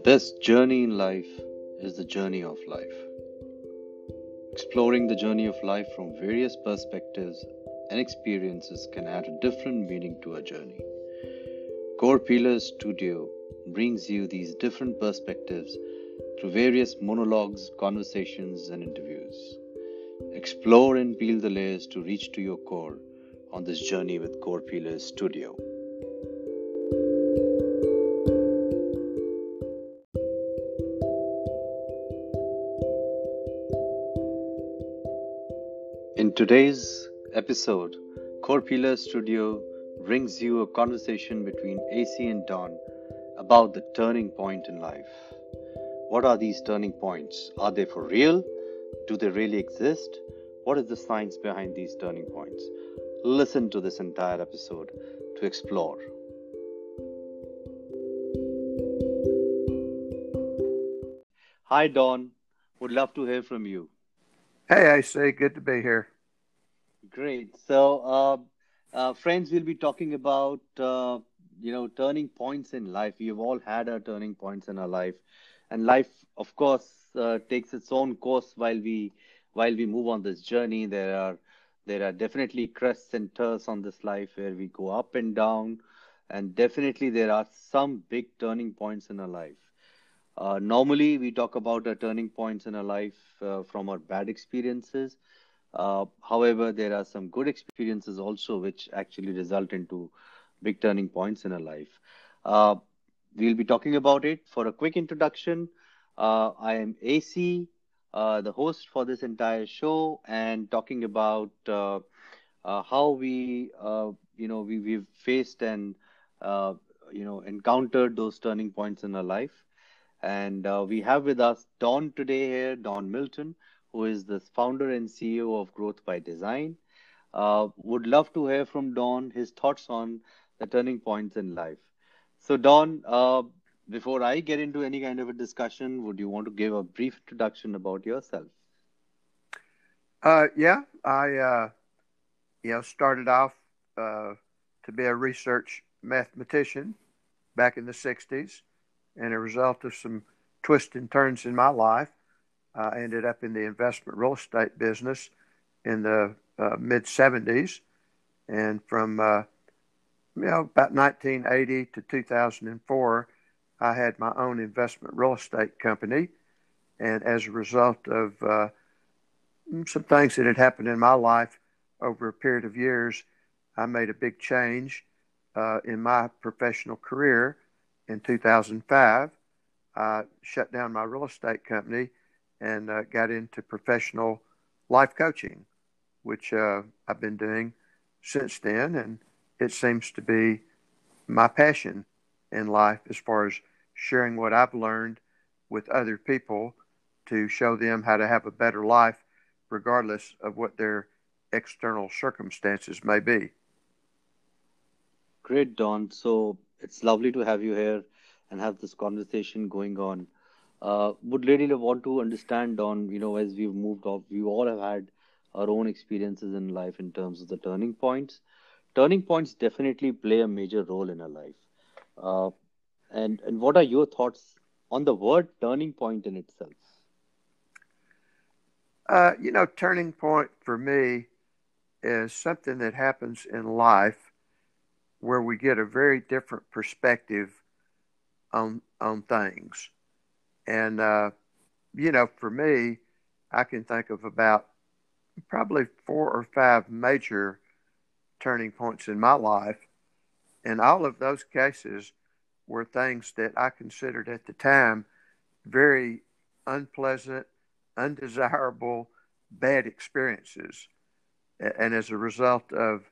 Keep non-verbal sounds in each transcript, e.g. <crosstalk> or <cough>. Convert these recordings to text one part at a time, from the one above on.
The best journey in life is the journey of life. Exploring the journey of life from various perspectives and experiences can add a different meaning to a journey. Core Pillars Studio brings you these different perspectives through various monologues, conversations, and interviews. Explore and peel the layers to reach to your core on this journey with Core Pillars Studio. In today's episode, Core Studio brings you a conversation between AC and Don about the turning point in life. What are these turning points? Are they for real? Do they really exist? What is the science behind these turning points? Listen to this entire episode to explore. Hi, Don. Would love to hear from you. Hey, AC, Good to be here. Great. So, uh, uh, friends, we'll be talking about uh, you know turning points in life. We've all had our turning points in our life, and life, of course, uh, takes its own course while we while we move on this journey. There are there are definitely crests and turns on this life where we go up and down, and definitely there are some big turning points in our life. Uh, normally, we talk about turning points in our life uh, from our bad experiences uh, however, there are some good experiences also which actually result into big turning points in our life. Uh, we'll be talking about it. For a quick introduction, uh, I am AC, the host for this entire show, and talking about how we, you know, we, we've faced and you know encountered those turning points in our life. And we have with us Don today here, Don Milton who is the founder and CEO of Growth by Design. Uh, would love to hear from Don his thoughts on the turning points in life. So, Don, uh, before I get into any kind of a discussion, would you want to give a brief introduction about yourself? Uh, yeah, I uh, you know started off uh, to be a research mathematician back in the '60s, and a result of some twists and turns in my life, I ended up in the investment real estate business in the uh, mid 70s. And from uh, you know about 1980 to 2004, I had my own investment real estate company. And as a result of uh, some things that had happened in my life over a period of years, I made a big change uh, in my professional career. In 2005, I shut down my real estate company and uh, got into professional life coaching, which uh, I've been doing since then. And it seems to be my passion in life as far as sharing what I've learned with other people to show them how to have a better life, regardless of what their external circumstances may be. Great, Don. So it's lovely to have you here and have this conversation going on. Uh, would really want to understand on, you know, as we've moved off, we all have had our own experiences in life in terms of the turning points. Turning points definitely play a major role in our life. Uh, and and what are your thoughts on the word turning point in itself? Uh, you know, turning point for me is something that happens in life where we get a very different perspective on on things. And, uh, you know, for me, I can think of about probably four or five major turning points in my life. And all of those cases were things that I considered at the time very unpleasant, undesirable, bad experiences. And as a result of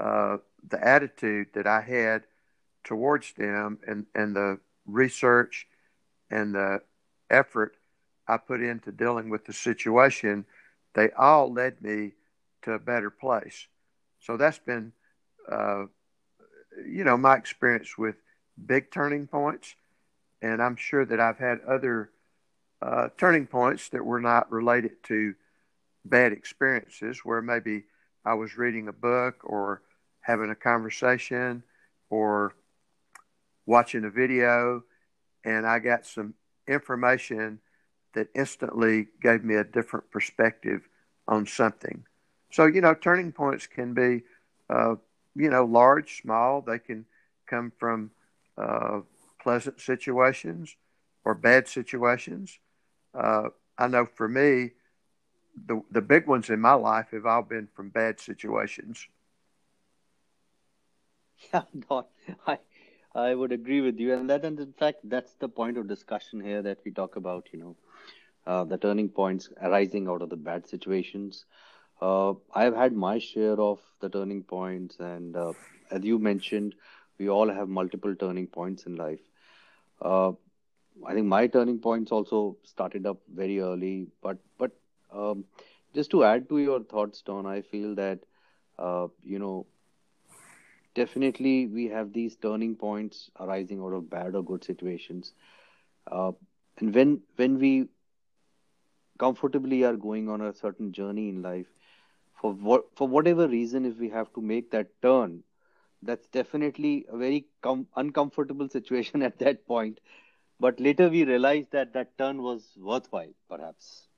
uh, the attitude that I had towards them and, and the research and the effort I put into dealing with the situation, they all led me to a better place. So that's been, uh, you know, my experience with big turning points. And I'm sure that I've had other uh, turning points that were not related to bad experiences, where maybe I was reading a book or having a conversation or watching a video and I got some information that instantly gave me a different perspective on something. So, you know, turning points can be, uh, you know, large, small. They can come from uh, pleasant situations or bad situations. Uh, I know for me, the the big ones in my life have all been from bad situations. <laughs> Yeah, no, I I would agree with you, and that, and in fact, that's the point of discussion here that we talk about. You know, uh, the turning points arising out of the bad situations. Uh, I've had my share of the turning points, and uh, as you mentioned, we all have multiple turning points in life. Uh, I think my turning points also started up very early, but but um, just to add to your thoughts, Don, I feel that uh, you know definitely we have these turning points arising out of bad or good situations, uh, and when when we comfortably are going on a certain journey in life, for what for whatever reason, if we have to make that turn, that's definitely a very com- uncomfortable <laughs> situation at that point but later we realized that that turn was worthwhile, perhaps.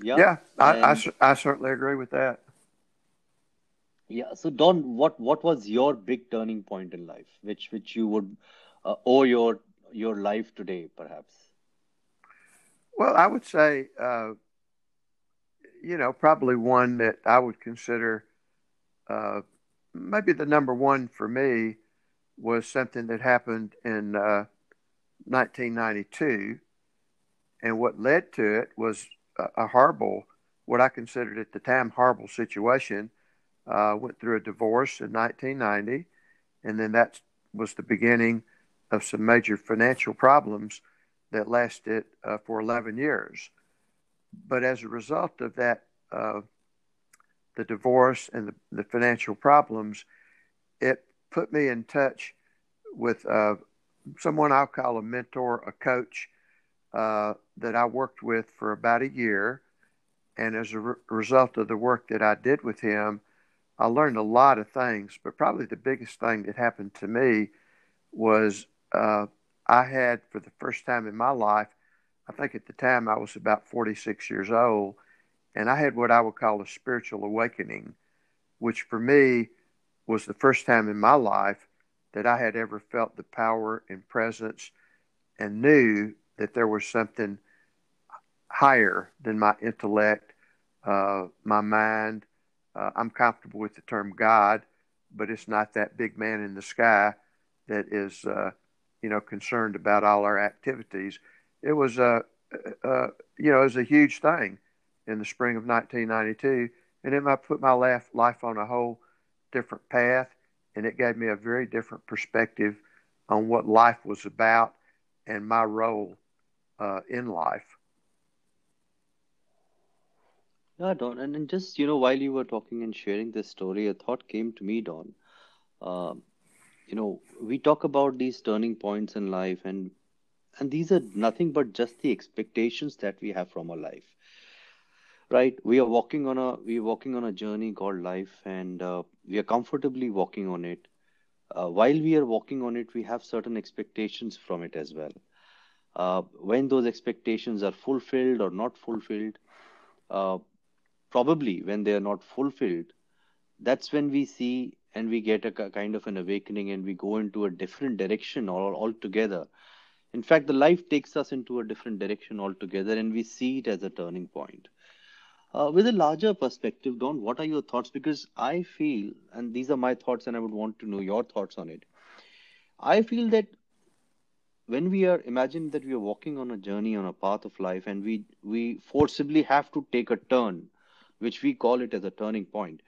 Yeah, yeah, I, I, I certainly agree with that. Yeah. So, Don, what what was your big turning point in life, which which you would uh, owe your your life today, perhaps? Well, I would say, uh, you know, probably one that I would consider uh, maybe the number one for me was something that happened in uh, 1992. And what led to it was a, a, horrible, what I considered at the time, horrible situation. Uh, went through a divorce in 1990, and then that was the beginning of some major financial problems that lasted uh, for 11 years. But as a result of that, uh, the divorce and the, the financial problems, it put me in touch with uh, someone I'll call a mentor, a coach uh, that I worked with for about a year. And as a re- result of the work that I did with him, I learned a lot of things. But probably the biggest thing that happened to me was uh, I had, for the first time in my life, I think at the time I was about 46 years old, and I had what I would call a spiritual awakening, which for me was the first time in my life that I had ever felt the power and presence and knew that there was something higher than my intellect, uh, my mind. Uh, I'm comfortable with the term God, but it's not that big man in the sky that is, uh, you know, concerned about all our activities. It was a, uh, you know, it was a huge thing in the spring of 1992, and it put my life life on a whole different path, and it gave me a very different perspective on what life was about and my role uh, in life. Yeah, Don, and, and just you know, while you were talking and sharing this story, a thought came to me, Don. Uh, you know, we talk about these turning points in life, and and these are nothing but just the expectations that we have from our life. Right? We are walking on a we are walking on a journey called life and uh, we are comfortably walking on it. Uh, while we are walking on it we have certain expectations from it as well. Uh, when those expectations are fulfilled or not fulfilled uh, probably when they are not fulfilled that's when we see and we get a kind of an awakening and we go into a different direction all altogether in fact the life takes us into a different direction altogether and we see it as a turning point uh, with a larger perspective, Don, what are your thoughts? Because I feel, and these are my thoughts, and I would want to know your thoughts on it. I feel that when we are imagine that we are walking on a journey on a path of life, and we we forcibly have to take a turn, which we call it as a turning point.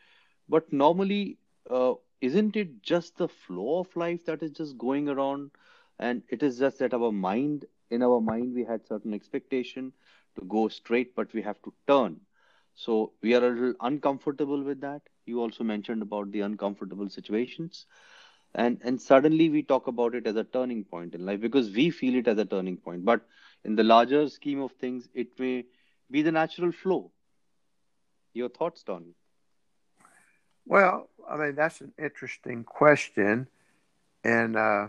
But normally, uh, isn't it just the flow of life that is just going around, and it is just that our mind, in our mind, we had certain expectation to go straight, but we have to turn so we are a little uncomfortable with that. You also mentioned about the uncomfortable situations. And and suddenly we talk about it as a turning point in life because we feel it as a turning point. But in the larger scheme of things, it may be the natural flow. Your thoughts, Don? Well, I mean that's an interesting question, and uh,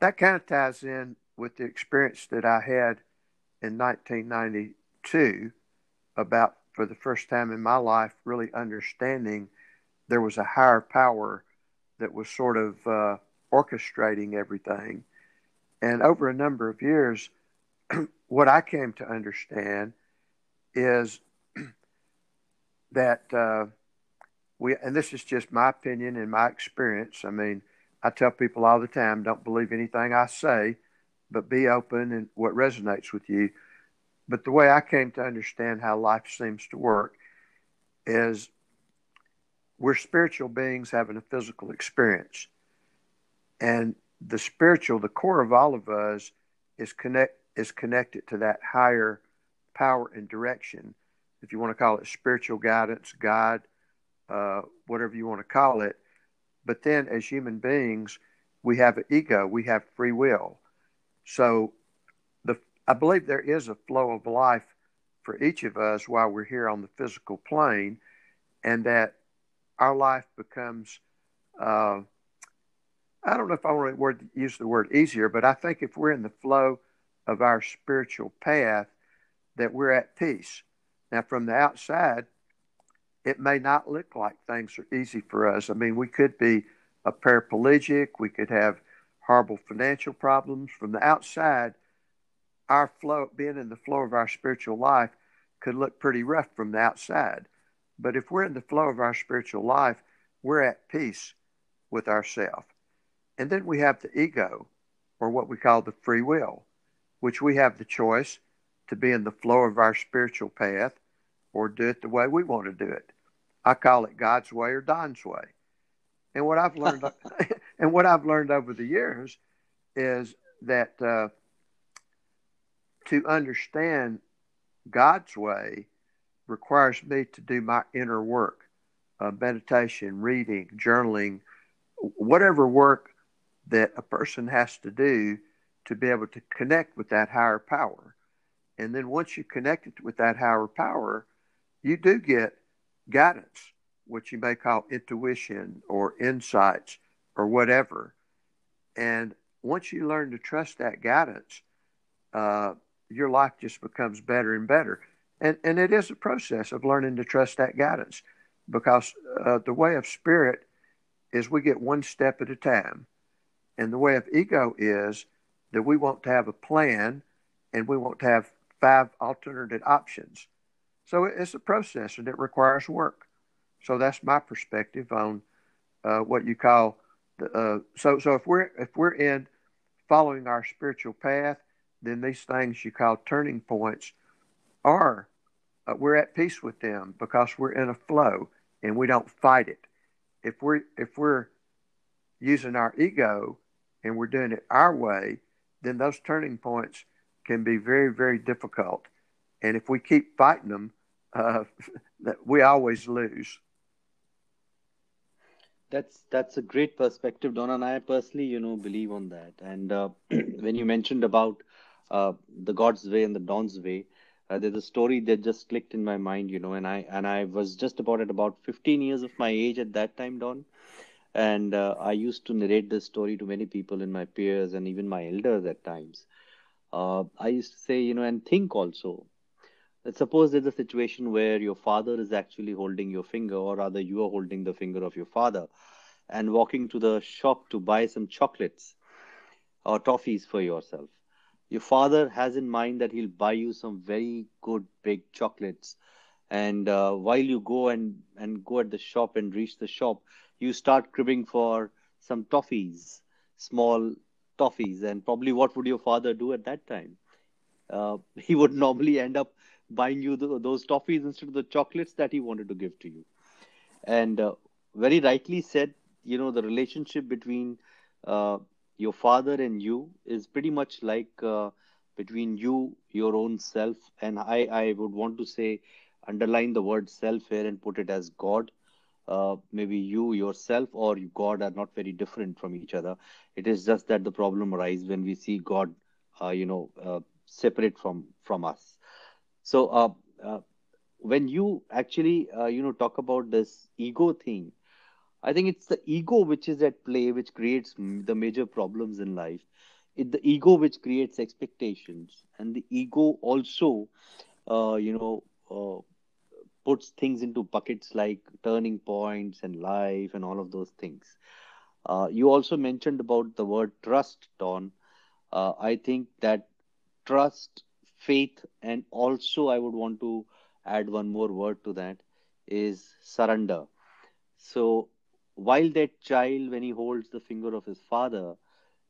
that kind of ties in with the experience that I had in 1992 about for the first time in my life really understanding there was a higher power that was sort of uh, orchestrating everything. And over a number of years, <clears throat> what I came to understand is that uh, we, and this is just my opinion and my experience. I mean, I tell people all the time don't believe anything I say, but be open and what resonates with you. But the way I came to understand how life seems to work is we're spiritual beings having a physical experience. And the spiritual, the core of all of us, is connect is connected to that higher power and direction. If you want to call it spiritual guidance, God, uh, whatever you want to call it. But then, as human beings, we have an ego, we have free will. So, the I believe there is a flow of life for each of us while we're here on the physical plane, and that our life becomes. Uh, I don't know if I want to use the word easier, but I think if we're in the flow of our spiritual path, that we're at peace. Now, from the outside, it may not look like things are easy for us. I mean, we could be a paraplegic, we could have horrible financial problems. From the outside, our flow, being in the flow of our spiritual life, could look pretty rough from the outside. But if we're in the flow of our spiritual life, we're at peace with ourselves. And then we have the ego, or what we call the free will, which we have the choice to be in the flow of our spiritual path or do it the way we want to do it. I call it God's way or Don's way. And what I've learned, <laughs> <laughs> and what I've learned over the years, is that uh, to understand God's way requires me to do my inner work, uh, meditation, reading, journaling, whatever work that a person has to do to be able to connect with that higher power. And then once you connect it with that higher power, you do get guidance, which you may call intuition or insights or whatever. And once you learn to trust that guidance, uh, your life just becomes better and better. And, and it is a process of learning to trust that guidance because uh, the way of spirit is we get one step at a time. And the way of ego is that we want to have a plan and we want to have five alternate options. So it's a process and it requires work. So that's my perspective on uh, what you call the. Uh, so so if we're if we're in following our spiritual path, then these things you call turning points are uh, we're at peace with them because we're in a flow and we don't fight it. If we're if we're using our ego and we're doing it our way, then those turning points can be very very difficult and if we keep fighting them, uh, <laughs> we always lose. That's that's a great perspective, Don, and I personally, you know, believe on that. And uh, <clears throat> when you mentioned about uh, the God's way and the Don's way, uh, there's a story that just clicked in my mind, you know, and I and I was just about at about 15 years of my age at that time, Don, and uh, I used to narrate this story to many people in my peers and even my elders at times. Uh, I used to say, you know, and think also Let's suppose there's a situation where your father is actually holding your finger, or rather, you are holding the finger of your father, and walking to the shop to buy some chocolates or toffees for yourself. Your father has in mind that he'll buy you some very good big chocolates, and uh, while you go and and go at the shop and reach the shop, you start cribbing for some toffees, small toffees, and probably what would your father do at that time? Uh, <laughs> he would normally end up buying you the, those toffees instead of the chocolates that he wanted to give to you. And uh, very rightly said, you know, the relationship between uh, your father and you is pretty much like uh, between you, your own self, and I, I would want to say, underline the word self here and put it as God. Uh, maybe you yourself or God are not very different from each other. It is just that the problem arises when we see God, uh, you know, uh, separate from from us. So uh, uh, when you actually uh, you know talk about this ego thing, I think it's the ego which is at play, which creates the major problems in life. it, the ego which creates expectations and the ego also uh, you know uh, puts things into buckets like turning points and life and all of those things uh, you also mentioned about the word trust don i think that trust faith. And also i would want to add one more word to that is surrender. So while that child when he holds the finger of his father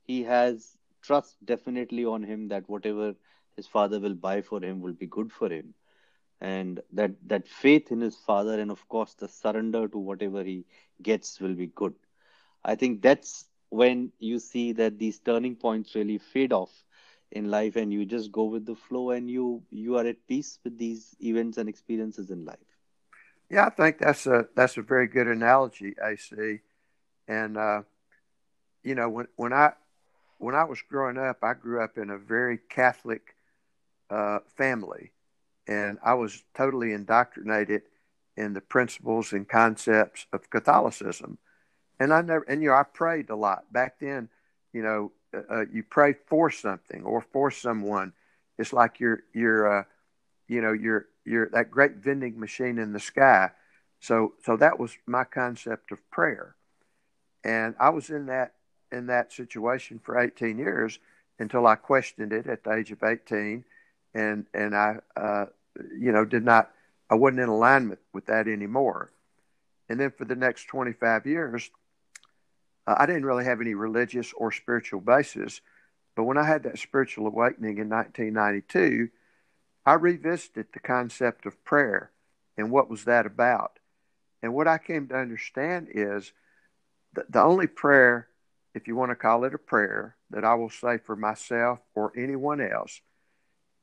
he has trust definitely on him that whatever his father will buy for him will be good for him. And that that faith in his father and of course the surrender to whatever he gets will be good. I think that's when you see that these turning points really fade off in life and you just go with the flow and you you are at peace with these events and experiences in life yeah i think that's a that's a very good analogy ac and uh you know when when i when I was growing up, I grew up in a very Catholic uh, family, and I was totally indoctrinated in the principles and concepts of Catholicism. And I never, and you know, I prayed a lot back then. You know, uh, you pray for something or for someone. It's like you're, you're, uh, you know, you're, you're that great vending machine in the sky. So, so that was my concept of prayer, and I was in that in that situation for 18 years until I questioned it at the age of 18, and and I, uh, you know, did not, I wasn't in alignment with that anymore. And then for the next 25 years, uh, I didn't really have any religious or spiritual basis. But when I had that spiritual awakening in 1992, I revisited the concept of prayer and what was that about. And what I came to understand is that the only prayer if you want to call it a prayer, that I will say for myself or anyone else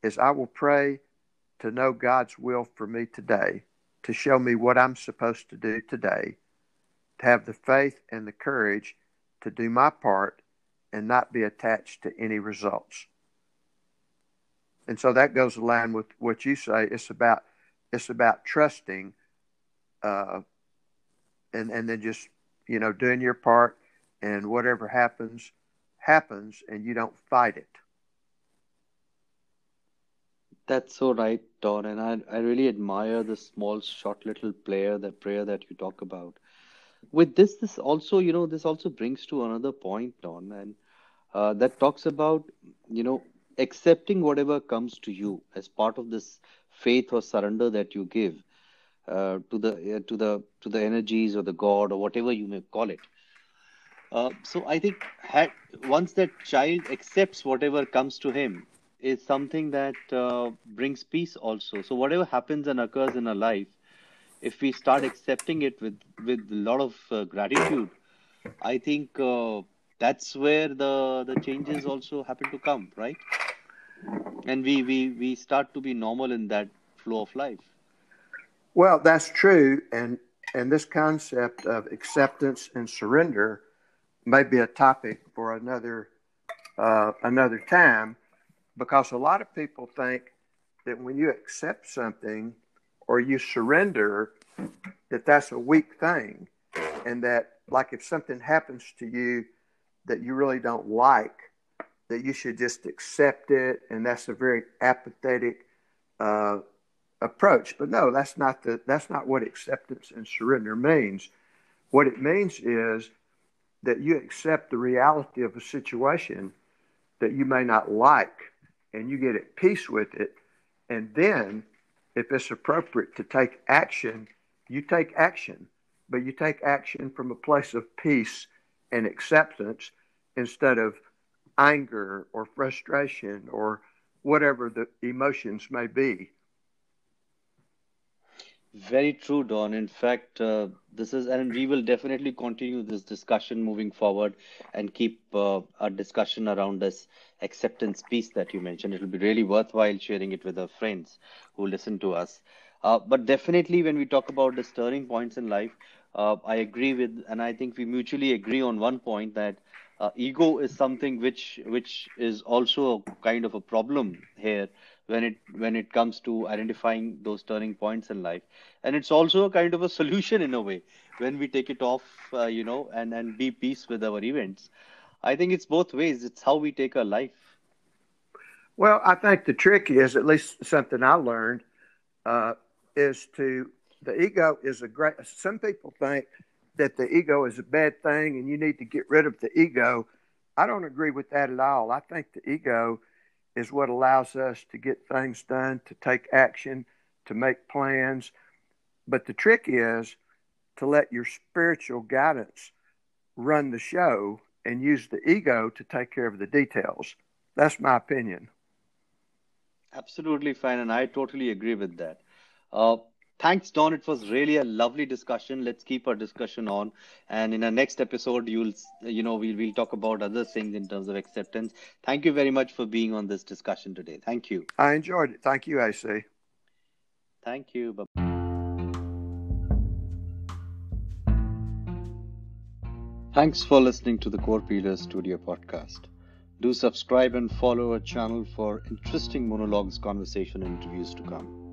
is I will pray to know God's will for me today, to show me what I'm supposed to do today, to have the faith and the courage to do my part and not be attached to any results. And so that goes along with what you say. It's about it's about trusting, uh, and and then just you know doing your part and whatever happens, happens, and you don't fight it. That's so right, Don. And I, I really admire the small, short little prayer, that prayer that you talk about. With this, this also, you know, this also brings to another point, Don, and uh, that talks about, you know, accepting whatever comes to you as part of this faith or surrender that you give uh, to the uh, to the to the energies or the God or whatever you may call it. Uh, so I think had, once that child accepts whatever comes to him, is something that uh, brings peace also. So whatever happens and occurs in a life, if we start accepting it with with a lot of uh, gratitude, I think uh, that's where the the changes also happen to come, right? And we we we start to be normal in that flow of life. Well, that's true, and and this concept of acceptance and surrender may be a topic for another uh, another time because a lot of people think that when you accept something or you surrender that that's a weak thing. And that like if something happens to you that you really don't like that you should just accept it. And that's a very apathetic uh, approach. But no that's not the that's not what acceptance and surrender means. What it means is that you accept the reality of a situation that you may not like and you get at peace with it. And then, if it's appropriate to take action, you take action, but you take action from a place of peace and acceptance instead of anger or frustration or whatever the emotions may be. Very true, Don. In fact, uh, this is, and we will definitely continue this discussion moving forward and keep uh, our discussion around this acceptance piece that you mentioned. It will be really worthwhile sharing it with our friends who listen to us. Uh, but definitely, when we talk about the turning points in life, uh, I agree with, and I think we mutually agree on one point that uh, ego is something which which is also a kind of a problem here when it when it comes to identifying those turning points in life and it's also a kind of a solution in a way when we take it off uh, you know and and be peace with our events I think it's both ways. It's how we take our life. Well, I think the trick is, at least something I learned, uh, is to the ego is a great. Some people think that the ego is a bad thing and you need to get rid of the ego. I don't agree with that at all. I think the ego is what allows us to get things done, to take action, to make plans. But the trick is to let your spiritual guidance run the show and use the ego to take care of the details. That's my opinion. Absolutely fine, and I totally agree with that. Uh, thanks, Don. It was really a lovely discussion. Let's keep our discussion on, and in our next episode, you'll, you know, we'll we'll talk about other things in terms of acceptance. Thank you very much for being on this discussion today. Thank you. I enjoyed it. Thank you, AC. Thank you. Bye. Thanks for listening to the Core Pillars Studio podcast. Do subscribe and follow our channel for interesting monologues, conversation, and interviews to come.